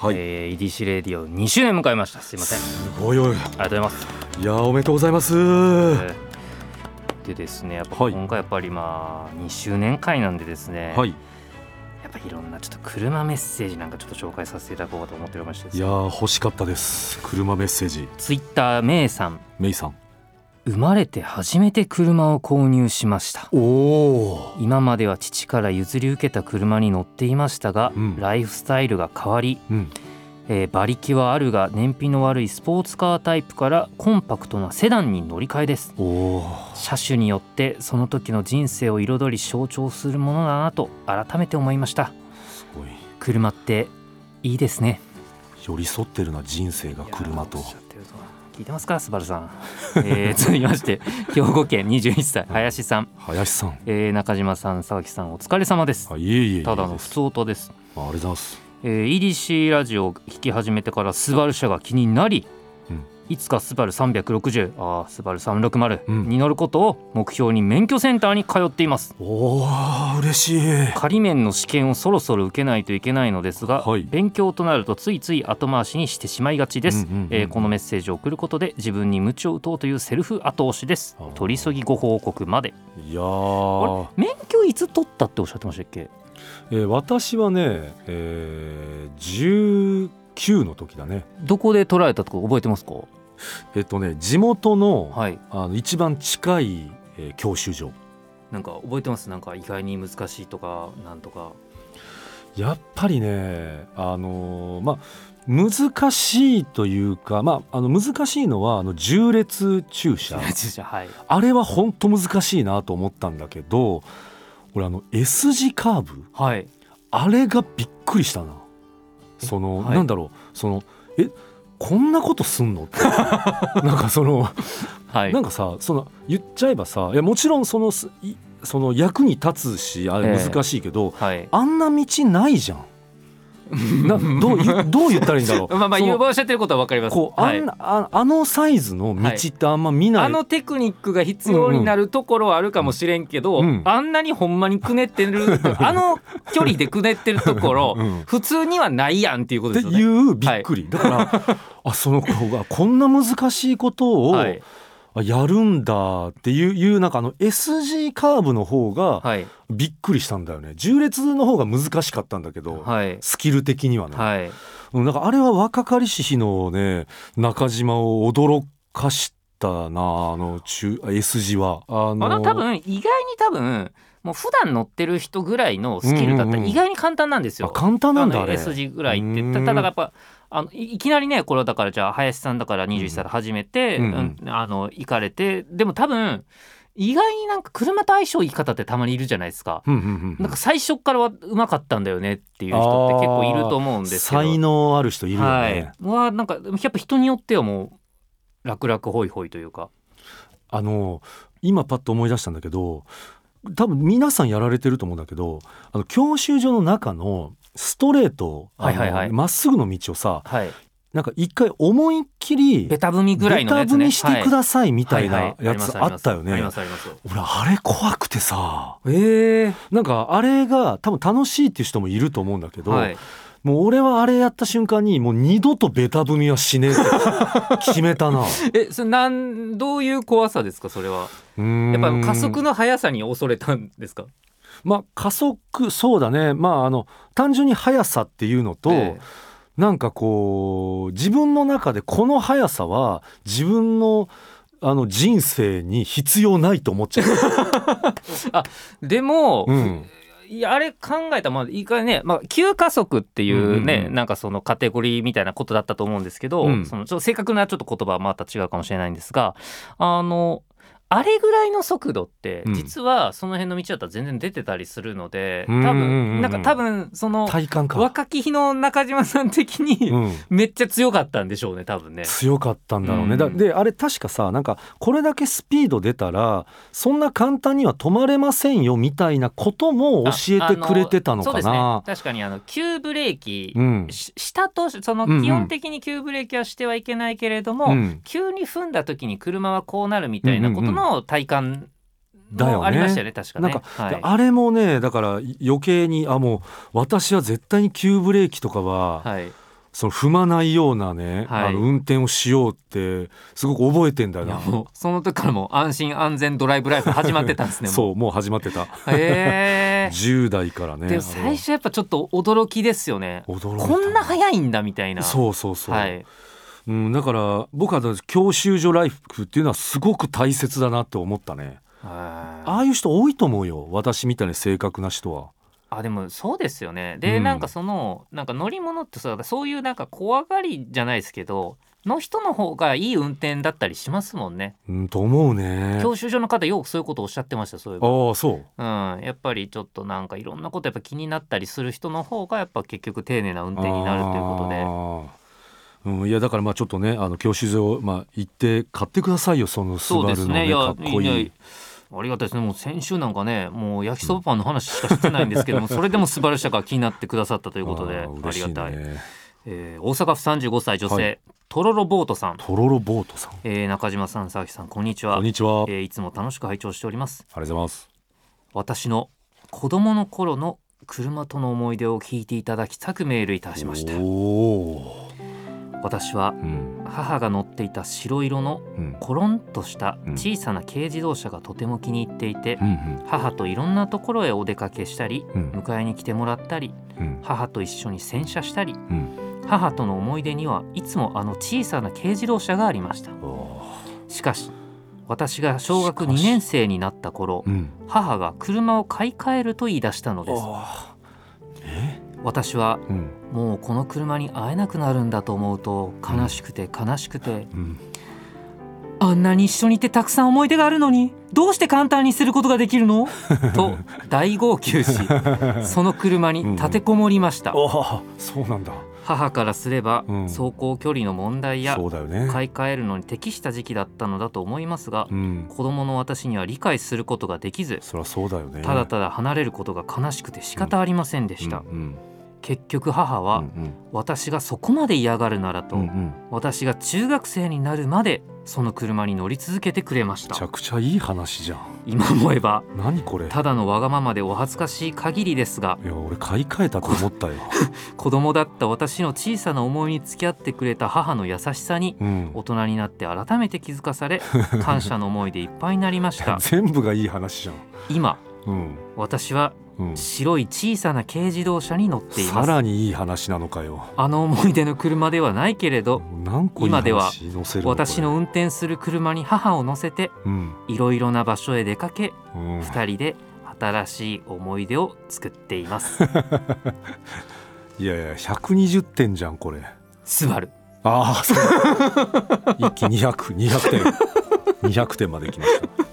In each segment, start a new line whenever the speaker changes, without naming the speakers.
はい。
えー EDC レディオ2周年迎えました。すいません。
すごい。よ
ありがとうございます、
いやおめでとうございます。
えー。でですねやっぱ
はい。
今回やっぱりまあ2周年会なんでですね、
はい。
やっぱいろんなちょっと車メッセージなんかちょっと紹介させていただこうかと思っておりまして
いやー欲しかったです。車メッセージ。
ツイッターメイさん。
メイさん
生まれて初めて車を購入しました。今までは父から譲り受けた車に乗っていましたが、
うん。
ライフスタイルが変わり
うん。
えー馬力はあるが燃費の悪いスポーツカータイプからコンパクトなセダンに乗り換えです。車種によってその時の人生を彩り象徴するものだなと改めて思いました。
すごい。
車っていいですね。
寄り添ってるな人生が車と
聞いてますかスバルさん、えー、続きまして 兵庫県21歳林さん、
林さん。
えー中島さん沢木さんお疲れ様です。
あいえいえいえ
ただの普通音です。
あありがとうございます。
えー EDC ラジオを聞き始めてからスバル車が気になり、
うん
いつかスバル360あースバル360
うん。
に乗ることを目標に免許センターに通っています。
おお嬉しい。
仮免の試験をそろそろ受けないといけないのですが、
はい。
勉強となるとついつい後回しにしてしまいがちです、
うんうんうん。うん
えーこのメッセージを送ることで自分に鞭を打とうというセルフ後押しです。
あー。
取り急ぎご報告まで。
いやー。
免許いつ取ったっておっしゃってましたっけ？
えー私はね、えー、19の時だね。
どこで取られたとか覚えてますか？
えっとね地元の,、
はい。
あの一番近い、えー教習所。
なんか覚えてます？なんか意外に難しいとかなんとか。
やっぱりねあのーまあ難しいというか、まあ、あの難しいのはあの重列駐車。
はい。
あれは本当難しいなと思ったんだけど俺あの S 字カーブ
はい。
あれがびっくりしたな。その、
はい。
なんだろう。そのえこんなことすんの？って。なんかその
はい。
なんかさその言っちゃえばさいやもちろんそのその役に立つしあれ
ええ。
難しいけど、
はい。
あんな道ないじゃん。などう言どう言ったらいいんだろう。
まあまあ言うおっしゃってることはわかります。
こうあ
はい。
ああのサイズの道ってあんま見ない。
あのテクニックが必要になるところはあるかもしれんけど、
うん
あんなにほんまにくねってる あの距離でくねってるところ、
うん。
普通にはないやんっていうこと
って
ですよね。
い。うびっくり、だからあその子がこんな難しいことを、
はい
あやるんだっていういうなんかあの S 字カーブの方が
はい。
びっくりしたんだよね。重列の方が難しかったんだけど、
はい。
スキル的にはね、
はい。
うんなんかあれは若かりし日のね中島を驚かしたなあの中 S 字は。あの
まあ、多分意外に多分もう普段乗ってる人ぐらいのスキルだった。ら意外に簡単なんですよ。
あ簡単なんだ
あ
れ。
S 字ぐらいって。ただやっぱあのいいきなりねこれはだからじゃあ林さんだから21歳で始めて、
うん
うんあの行かれてでも多分意外になんか車と相性いい方ってたまにいるじゃないですか。
うんうんうん
なんか最初からはうまかったんだよねっていう人って結構いると思うんですけど。
才能ある人いるよね、
はい。はなんかやっぱ人によってはもう楽々ホイホイというか。
あの今パッと思い出したんだけど多分皆さんやられてると思うんだけどあの教習所の中のストレートあの
はいはいはい
まっすぐの道をさ
はい。
なんか一回思いっきり
ベタ踏みぐらいのやつね。
ベタ踏みしてくださいみたいなやつあったよね俺あれ怖くてさ
ええ
なんかあれが多分楽しいっていう人もいると思うんだけど、
はい。
もう俺はあれやった瞬間にもう二度とベタ踏みはしねえって 決めたな
え、それなんどういう怖さですかそれは？やっぱ加速の速さに恐れたんですか？
まあ加速そうだね。まああの単純に速さっていうのと、
え
なんかこう自分の中でこの速さは自分のあの人生に必要ないと思っちゃう。
でも、
うん。
いやあれ考えたらまあいいかね、まあ、急加速っていうね、
うんうんうん。
なんかそのカテゴリーみたいなことだったと思うんですけど、
うん。
そのちょっと正確なちょっと言葉はまた違うかもしれないんですがあのあれぐらいの速度って
うん。
実はその辺の道だったら全然出てたりするので、
うん。
多分なんか多分その
体感か、
若き日の中島さん的に
うん、
めっちゃ強かったんでしょうね多分ね。
強かったんだろうね、だ
うん。
であれ確かさなんかこれだけスピード出たらそんな簡単には止まれませんよみたいなことも教えてくれてたのか
ああそうですね。
な。
確かにあの急ブレーキ、
うん。
ししたとその基本的に急ブレーキはしてはいけないけれども、
うん。
急に踏んだ時に車はこうなるみたいなことの体感
だよね
もありましたよね確かね。
なんか
はい
であれもねだから余計にあもう私は絶対に急ブレーキとかは、
はい、
その踏まないようなね、
はい
あの運転をしようってすごく覚えてんだな。
もうその時からもう安心安全ドライブライフ始まってたんですね。も
そうもう始まってた
うへえ。
10代からね
でも最初やっぱちょっと驚きですよね。こんな早いんだみたいな。
そうそうそう、
はい。
うん、だから僕は教習所ライフっていうのはすごく大切だなって思ったねあ
あ
あいう人多いと思うよ私みたいに正確な人は
あでもそうですよね。で、
うん
なんかそのなんか乗り物ってさそういうなんか怖がりじゃないですけどの人の方がいい運転だったりしますもんね。
うんと思うね
教習所の方よくそういうことをおっしゃってましたそういえば。
ああそう
うん、やっぱりちょっとなんかいろんなことやっぱ気になったりする人の方がやっぱ結局丁寧な運転になるということで。
うん、いやだからまあちょっとねあの教習所、まあ、行って買ってくださいよそのス
そう
バルのね
ですね。
かっこいい
いやありがたいですね。もう先週なんかね、もう焼きそばパンの話しかしてないんですけども、それでも素晴らしさが気になってくださったということで、あ
あ
りがたい。
ね
えー大阪府35歳女性、
はい
トロロボートさん、
とろろボートさん
えー中島さん、佐々木さん、こんにちは。
こんにちは、あり
えーいつも楽しく拝聴しております。
がとうございます
私の子供の頃の車との思い出を聞いていただきたくメールいたしました。
おお
私は
うん。
母が乗っていた白色の
うん。
コロンとした小さな軽自動車がとても気に入っていて、
うん
母といろんなところへお出かけしたり
うん。
迎えに来てもらったり
うん。
母と一緒に洗車したり
うん。
母との思い出にはいつもあの小さな軽自動車がありました。
お
しかし私が小学2
しかし。
年生になった頃母が車を買い替えると言い出したのです私は
うん。
もうこの車に会えなくなるんだと思うと悲しくて悲しくて
うん。
あんなに一緒にいてたくさん思い出があるのにどうして簡単にすることができるの？と大号泣し その車に立てこもりました。
ああそうなんだ。
母からすれば
うん。
走行距離の問題や買い替えるのに適した時期だったのだと思いますが
うん。
子供の私には理解することができず
そりゃそうだよね。
ただただ離れることが悲しくて仕方ありませんでした。
うん
結局母
うん
は
うん。
私がそこまで嫌がるならと私が中学生になるまでその車に乗り続けてくれました。
めちゃくちゃいい話じゃん。
今思えば
何これ？
ただのわがままでお恥ずかしい限りですが
いや俺買い替えたと思ったよ。
子供だった私の小さな思いに付き合ってくれた母の優しさに
うん。
大人になって改めて気づかされ 感謝の思いでいっぱいになりました。
全部がいい話じゃん。
今
うん。
私は
うん
白い小さな軽自動車に乗ってい
さ
ます。
らにいい話なのかよ。
あの思い出の車ではないけれど今では私の運転する車に母を乗せて
うん。
いろいろな場所へ出かけ
うん。
二人で新しい思い出を作っています。
いやいや120点じゃんこれ。
スバル
ああそう。一気200200点。200点まで来ました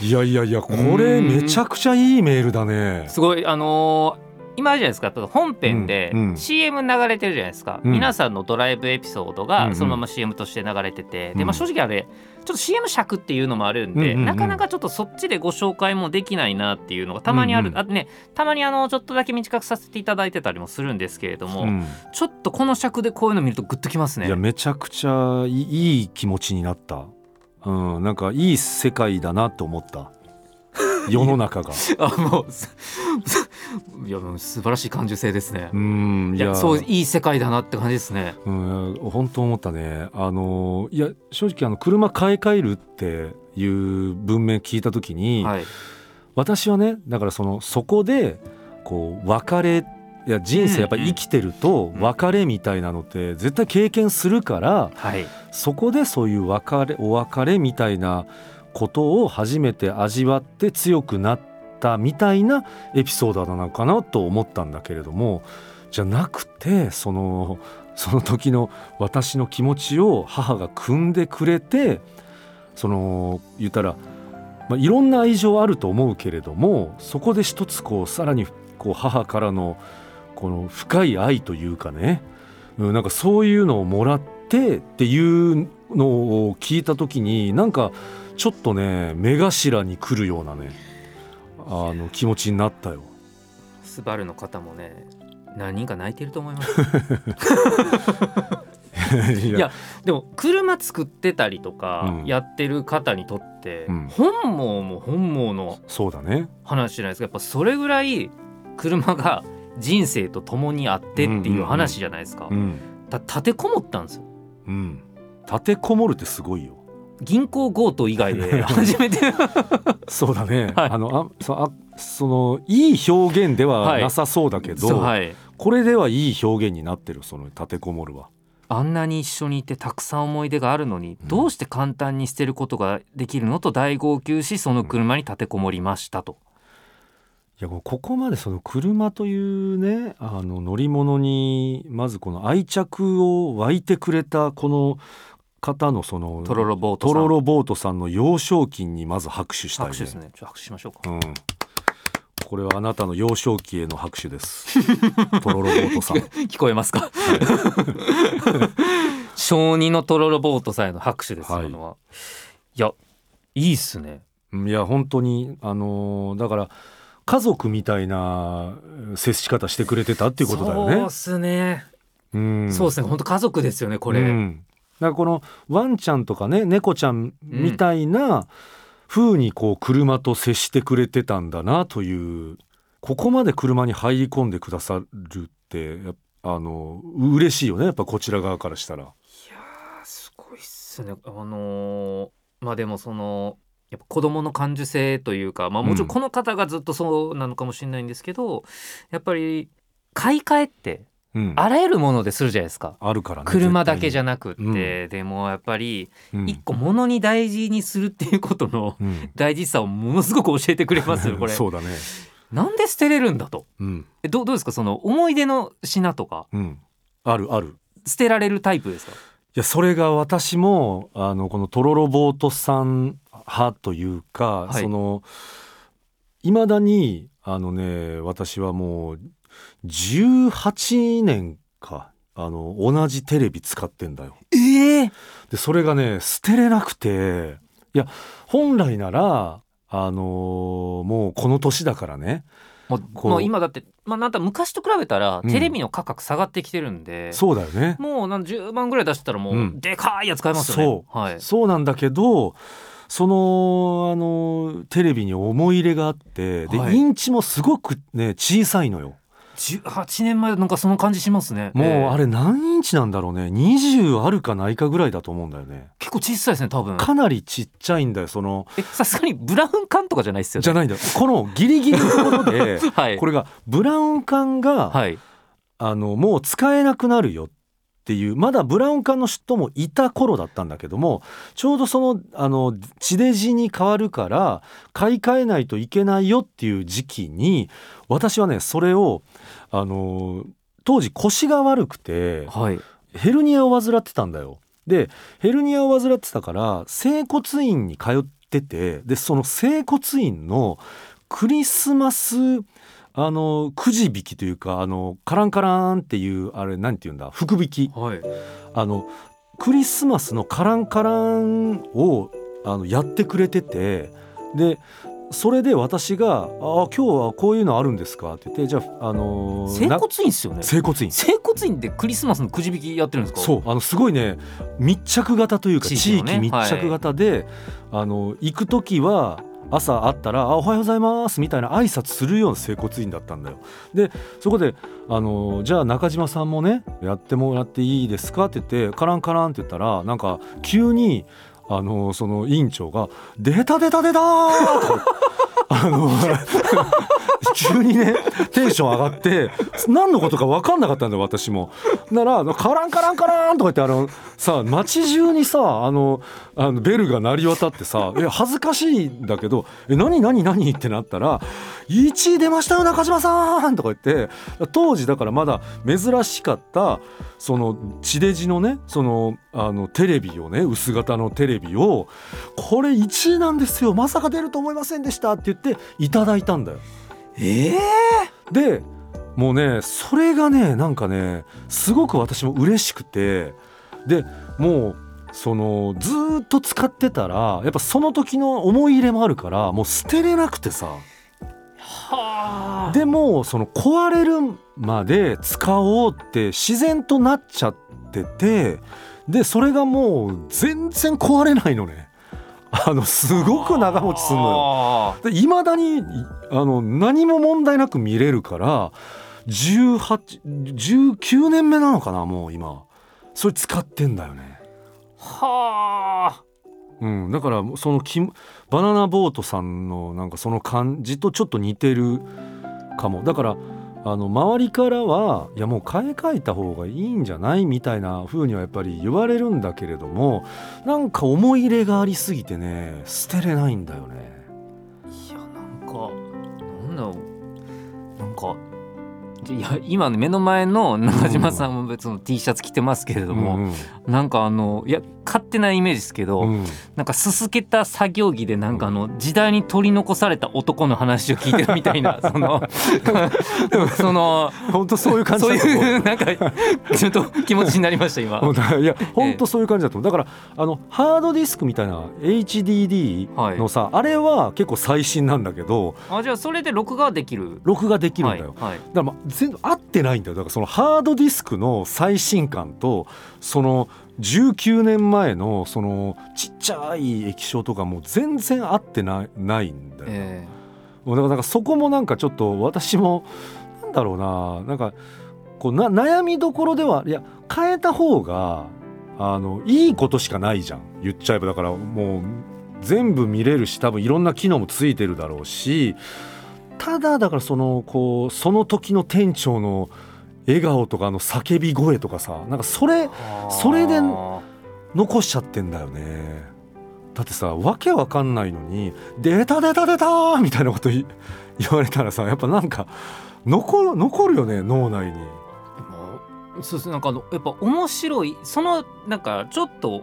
いやいやいやこれめちゃくちゃいいメールだね。
すごいあのー今あるじゃないですか。本編で
うんうん。
CM 流れてるじゃないですか、
うん
皆さんのドライブエピソード
うんうん。
がそのまま CM として流れてて、
うん。
でまあ正直あれちょっと CM 尺っていうのもあるんで、
うんうんうん。
なかなかちょっとそっちでご紹介もできないなっていうのがたまにある、
うんうん。
あとねたまにあのちょっとだけ短くさせていただいてたりもするんですけれども、
うん。
ちょっとこの尺でこういうの見るとグッときますね。
いやめちゃくちゃいい気持ちになったうんなんかいい世界だなって思った 世の中が
あもうす いや素晴らしい感受性ですね
う。ん
いやそういい世界だなって感じですね。
うん、本当思ったねあのいや正直あの車買い替えるっていう文面聞いた時に、
はい。
私はねだからそのそこでこう別れいや人生やっぱり生きてると
うん
別れみたいなのって絶対経験するから
はい。
そこでそういう別れお別れみたいなことを初めて味わって強くなったみたいなエピソードなのかなと思ったんだけれどもじゃなくてそのその時の私の気持ちを母が汲んでくれてその言ったら、まあ、いろんな愛情あると思うけれどもそこで一つこうさらにこう母からのこの深い愛というかね、うん、なんかそういうのをもらってっていうのを聞いた時になんかちょっとね目頭に来るようなねあの気持ちになったよ。
スバルの方もね何人か泣いてると思います。
い
いやでも車作ってたりとか
うん。
やってる方にとって、
うん。
本望も本望の
そうだね。
話じゃないですか。やっぱそれぐらい車が人生と共にあってっていう話じゃないですか、
うん、
だ立てこもったんですよ。
うん、立てこもるってすごいよ。
銀行強盗以外で 初めて。
そうだね。
はい。
あのあそあそのいい表現ではなさそうだけど、
はい。
これではいい表現になってるその立てこもるは。
あんなに一緒にいてたくさん思い出があるのに、どうして簡単に捨てることができるのと大号泣しその車に立てこもりましたと。
いやここまでその車というねあの乗り物にまずこの愛着を湧いてくれたこの方のその
トロロボートさん
トロロボートさんの幼少期にまず拍手したいね。
拍手ですねちょっと拍手しましょうか
うん。これはあなたの幼少期への拍手です。トロロボートさん。
聞こえますか？小児のトロロボートさんへの拍手ですよ、
はい
このはいやいいっすね
いや本当にあのーだから家族みたいな接し方してくれてたっていうことだよね。
そうっ。すね、
うん。
そうですね。本当家族ですよねこれ、
うん。だからこのワンちゃんとかね猫ちゃんみたいな風にこう車と接してくれてたんだなというここまで車に入り込んでくださるってあの嬉しいよねやっぱこちら側からしたら。
いやーすごいっすね。あのーまあでもそのやっぱ子供の感受性というかまあもちろんこの方がずっとそうなのかもしれないんですけど、やっぱり買い替えって
うん、
あらゆるものでするじゃないですか。
あるからね
車だけじゃ
な
なくって、でもやっぱり
く
一個物に大事にするっていうことの
うん
大事さをものすごく教えてくれますよ これ。
そうだね。
なんで捨てれるんだと？
うん
えどうどうですか？その思い出の品とか？
うんあるある。
捨てられるタイプですか？
いやそれが私もあのこのトロロボートさん派というか、
はい。
そのいまだにあのね私はもう18年かあの同じテレビ使ってんだよ。
ええ
でそれがね捨てれなくていや本来ならあのもうこの年だからね。
もうもう今だって、まあ、なんだ昔と比べたら
うん。
テレビの価格下がってきてるんで、
そうだよね。
もうなん10万ぐらい出したらも
う
うん。でかいやつ買えますよね。
そう。
はい、
そうなんだけどそのあのテレビに思い入れがあってで、
はい。
インチもすごくね小さいのよ。
18年前なんかその感じしますね。
もうあ
れ
れ何インチなんだろうね。20あるかないかぐらいだと思うんだよね。
結構小さいですね多分。
かなりちっちゃいんだよその。
えさすがにブラウン管とかじゃないですよね。
じゃないんだよ。このギリギリのところで
はい。
これがブラウン管が、
はい。
あのもう使えなくなるよっていうまだブラウン管の人もいた頃だったんだけどもちょうどそのあの地デジに変わるから買い替えないといけないよっていう時期に私はねそれをあの当時腰が悪くて
はい
ヘルニアを患ってたんだよ。でヘルニアを患ってたから整骨院に通っててでその整骨院のクリスマスあのくじ引きというかあのカランカランっていうあれなんて言うんだ？福引き
はい。
あのクリスマスのカランカランをあのやってくれててでそれで私が「あ今日はこういうのあるんですか?」って言ってじゃあ、あのーな
整骨院っすよね。
整骨院
整骨院でクリスマスのくじ引きやってるんですか？
そうあのすごいね密着型というか
地
地
域
密着型で、あの行く時は朝会ったら「あおはようございます」みたいな挨拶するような整骨院だったんだよ。でそこであの「じゃあ中島さんもねやってもらっていいですか?」って言ってカランカランって言ったらなんか急にあのその院長が「出た出た出た!」とあの急にねテンション上がって何のことか分かんなかったんだよ私も。なら「カランカランカラン」とか言ってあのさ街中にさあのあのベルが鳴り渡ってさ「え恥ずかしいんだけどえ何何何?」ってなったら「1位出ましたよ中島さん!」とか言って当時だからまだ珍しかったその地デジのねそのあのテレビをね薄型のテレビを「これ1位なんですよまさか出ると思いませんでした」って言っていただいたんだよ。
ええ
でもうねそれがねなんかねすごく私も嬉しくてでもうそのずーっと使ってたらやっぱその時の思い入れもあるからもう捨てれなくてさ。
はあ。
でもその壊れるまで使おうって自然となっちゃっててでそれがもう全然壊れないのねあのすごく長持ちするのよ。
よ
で未だにあの何も問題なく見れるから1819年目なのかなもう今。それ使ってんだよね。
はあ。
うん、だからそのきバナナボートさんのなんかその感じとちょっと似てるかも。だからあの周りからはいやもう買い替えた方がいいんじゃないみたいな風にはやっぱり言われるんだけれどもなんか思い入れがありすぎてね捨てれないんだよね。
いやなんかなんだろうなんかいや今ね目の前の中島さんも別の T シャツ着てますけれども、
うん
なんかあのいや勝手なイメージですけど、
うん。
なんかすすけた作業着でなんかあの時代に取り残された男の話を聞いてるみたいな その その
本当そういう感じ
そう
だと思う。
いうなんかちょっと気持ちになりました今。
いや本当そういう感じだと思う。だからあのハードディスクみたいな HDD のさ、あれは結構最新なんだけど
あじゃあそれで録画できる。
録画できるんだよ、
はいはい。
だからまあ全部合ってないんだよ。だからそのハードディスクの最新感とその19年前のそのちっちゃい液晶とかもう全然合ってないないんだよ、
え
もうだからなんかそこもなんかちょっと私もなんだろうななんかこうな悩みどころではいや変えた方があのいいことしかないじゃん。言っちゃえばだからもう全部見れるし多分いろんな機能もついてるだろうし。ただだからそのこうその時の店長の笑顔とかの叫び声とかさなんかそれ
え
それで
あ
残しちゃってんだよねだってさわけわかんないのに「出た出た出た!」みたいなこと言 言われたらさやっぱなんか残る残るよね脳内に。
ーもうそうですなんかあのやっぱ面白いそのなんかちょっと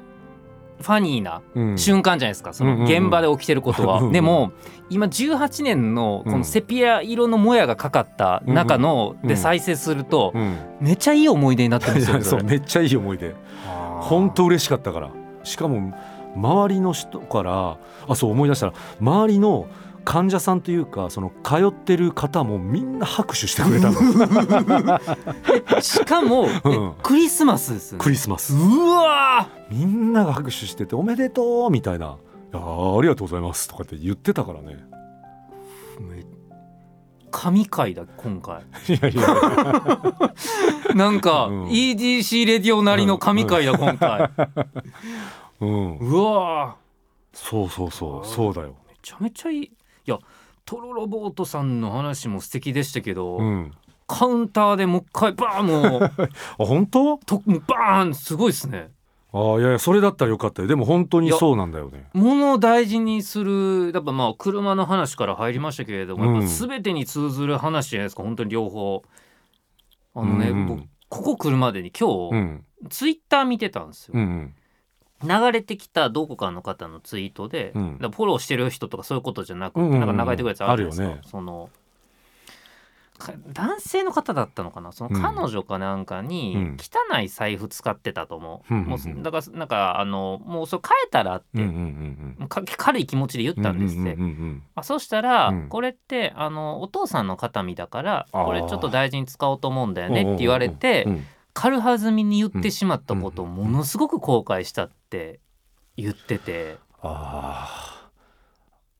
ファニーな
うん。
瞬間じゃないですか、その現場で起きてることは。
うんうんうん。
でも今18年のこ
うん。
のセピア色のもやがかかった中の
うん。
で再生すると
うん。
めっちゃいい思い出になってるんですよ。
そう
れ
めっちゃいい思い出。本当嬉しかったから。しかも周りの人からあそう思い出したら周りの患者さんというかその通ってる方もみんな拍手してくれたの。
しかも、え
うん。
クリスマスですよね。
クリスマス。
うわ
みんなが拍手してて「おめでとう」みたいな「いやーありがとうございます」とかって言ってたからね。
神回だ今回。
いやいや。
なんか、
うん。
EDC レディオなりの神回だ今回。
うん。
うわ
そうそうそう。そうだよ。
ーめちゃめちゃいいいやトロロボートさんの話も素敵でしたけど、
うん。
カウンターでもう一回バーンもう
あ本当？
とバーンすごいですね。
あいやいやそれだったらよかったよ。でも本当にそうなんだよね。
物を大事にするやっぱまあ車の話から入りましたけれども、
うん。
やっぱ全てに通ずる話じゃないですか本当に両方。あのね、
うん
僕ここ来るまでに今日、
うん。
ツイッター見てたんですよ、
うん
流れてきたどこかの方のツイートで、
うん。
フォローしてる人とかそういうことじゃなくて、
うんうんうん。
なんか流れてくるやつあるじゃないですか、
ね。
そのか男性の方だったのかな？その
うん。
彼女かなんか
う
に
ん。
汚い財布使ってたと思う,、
うんうんうん。
もうだからなんかあのもうそれ変えたらって、
うんうんうん
軽い気持ちで言ったんですって、
うんうんうん
あそしたら、
うん。
これってあのお父さんの形見だからこれちょっと大事に使おうと思うんだよねって言われて、
うんうん
軽はずみに言ってしまったことを
うん。
ものすごく後悔したって言ってて。
あ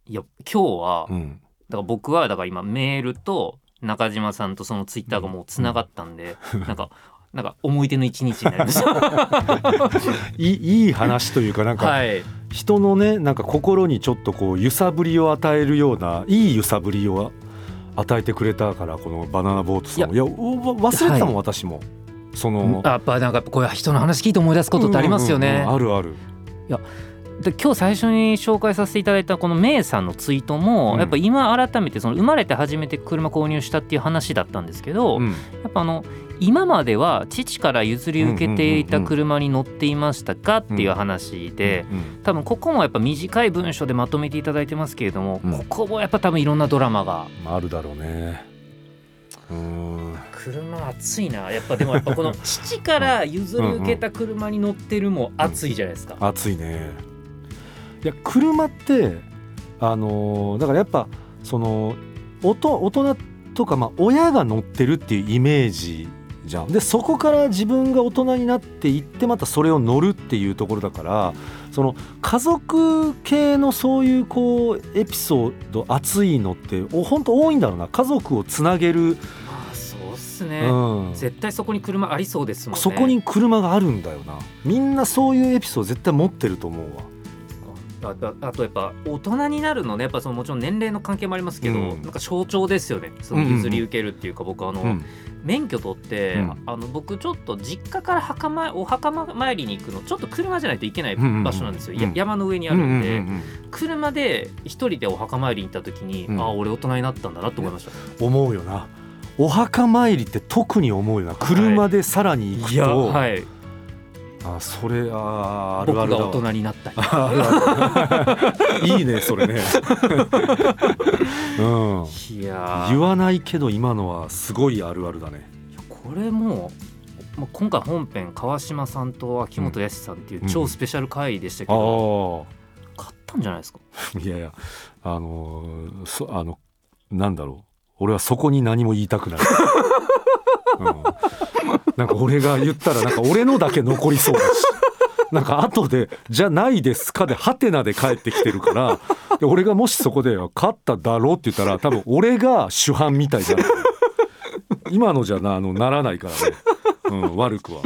いや今日はだから僕はだから今メールと中島さんとそのツイッターがもうつながったんで、なんかなんか思い出の一日になりました。
いいいい話というかなんか
はい、
人のねなんか心にちょっとこう揺さぶりを与えるようないい揺さぶりを与えてくれたからこのバナナボートさんをいや。忘れてたもん、私もその
やっぱなんかこういう人の話聞いて思い出すことってありますよね、
うんうんうんあるある。
で今日最初に紹介させていただいたこのメイさんのツイートも、
うん。
やっぱ今改めてその生まれて初めて車購入したっていう話だったんですけど、
うん。
やっぱあの今までは父から譲り受けていた車に乗っていましたかっていう話で、
うん
多分ここもやっぱ短い文章でまとめていただいてますけれども、
うん。
ここもやっぱ多分いろんなドラマが。
まああるだろうね。うん
車熱いな。やっぱでもやっぱこの 父から譲り受けた車に乗ってるも熱いじゃないですか。
暑いね。いや車ってあのーだからやっぱそのおと大人とかまあ親が乗ってるっていうイメージじゃん。でそこから自分が大人になっていってまたそれを乗るっていうところだからその家族系のそういうこうエピソード熱いのってお本当多いんだろうな。家族をつなげる、
すね、
うん、
絶対そこに車ありそうですもんね。
そこに車があるんだよな。みんなそういうエピソード絶対持ってると思うわ。
あああとやっぱ大人になるのね。やっぱそのもちろん年齢の関係もありますけど、
うん。
なんか象徴ですよね。その譲り受けるっていうか、僕あの、
うん。
免許取って、
うん。
あの僕ちょっと実家から墓参お墓参りに行くのちょっと車じゃないといけない場所なんですよ、山の上にあるんで、車で一人でお墓参りに行った時に、
うん。
あ俺大人になったんだなと思いました、
思うよなお墓参りって特に思うよな車でさらに行くと、
いやはい。
あそれああるある
大人になったり。
いいねそれね、うん、
いやー。
言わないけど今のはすごいあるあるだね。
これもうまあ今回本編川島さんと秋元康さんっていう超スペシャル回でしたけ
あ
ど、
あ
買ったんじゃないですか？
いやいやあのーそあのなんだろう俺はそこに何も言いたくない、うん、なんか俺が言ったらなんか俺のだけ残りそうだし。なんか後で「じゃないですか」でハテナで帰ってきてるから。で俺がもしそこで「勝っただろ」って言ったら多分俺が主犯みたいじゃん今のじゃなあのならないからね、うん、悪くは。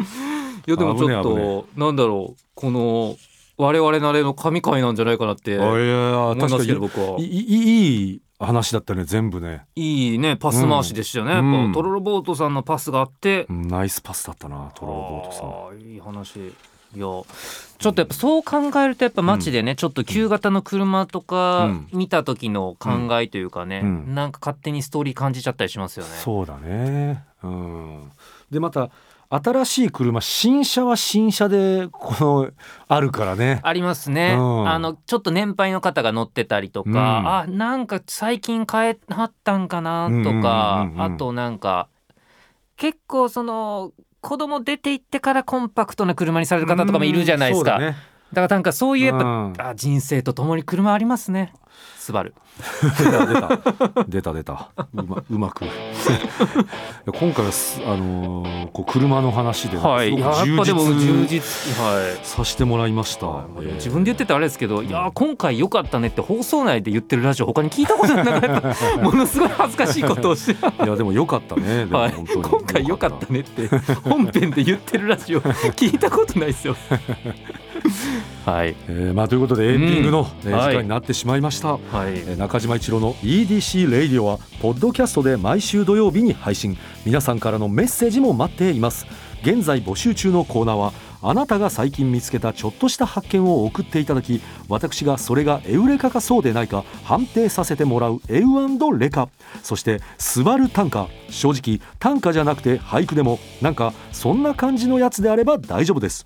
いやでもちょっとなんだろう。この我々なれの神回なんじゃないかなって。思いますけど
確か
僕は
いいい話だったね全部ね、
いいねパス回しでしたよね、
うん。
やっぱトロロボートさんのパスがあって、
うんナイスパスだったなトロボートさん。
いい話。いやちょっとやっぱそう考えるとやっぱ街でね、ちょっと旧型の車とか
うん。
見た時の考えというかね、
うん。
なんか勝手にストーリー感じちゃったりしますよね。
そうだね。うん。でまた新しい車新車は新車でこのあるからね。
ありますね、
うん。
あのちょっと年配の方が乗ってたりとか、
うん。
あなんか最近買えはったんかなとか、あとなんか結構その子供出て行ってからコンパクトな車にされる方とかもいるじゃないですか、
うんだね。
だからなんかそういうやっぱ、
うん。
あ人生とともに車ありますねスバル。
出た出た。出た。うまうまく。今回はすあのーこう車の話で、
はい。やっぱでも充
充実。
実はい。
させてもらいました。
はい。
えー。
自分で言っててあれですけど、いやー今回良かったねって放送内で言ってるラジオ他に聞いたことなかった ものすごい恥ずかしいことをして。
いやでも良かったね。でも
はい、今回良かった。ねって本編で言ってるラジオ聞いたことないですよ。はい、
えーまあということでエンディングの、えー
はい
時間になってしまいました。
はい、
えー中島一郎の EDC レイディオはポッドキャストで毎週土曜日に配信。皆さんからのメッセージも待っています。現在募集中のコーナーはあなたが最近見つけたちょっとした発見を送っていただき私がそれがエウレカかそうでないか判定させてもらうエウレカ。そしてスバル短歌正直短歌じゃなくて俳句でもなんかそんな感じのやつであれば大丈夫です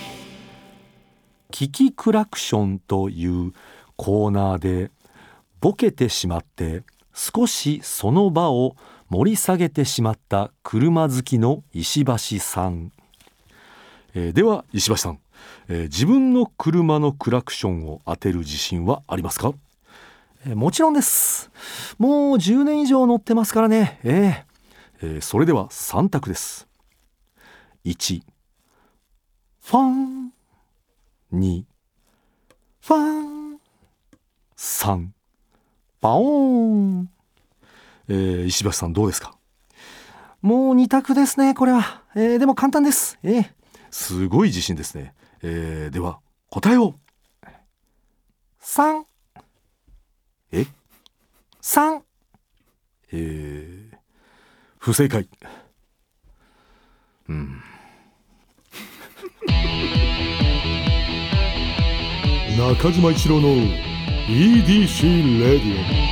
キキクラクションというコーナーでボケてしまって少しその場を盛り下げてしまった車好きの石橋さん、えーでは石橋さん、えー自分の車のクラクションを当てる自信はありますか、えーもちろんです。もう10年以上乗ってますからね。えーえーそれでは3択です。1ファン。2ファン3パオーン、えー石橋さんどうですか？もう2択ですねこれは、えーでも簡単です、えーすごい自信ですね、えーでは答えを。3え？3えー不正解。うん。中島一郎の EDC レディオ。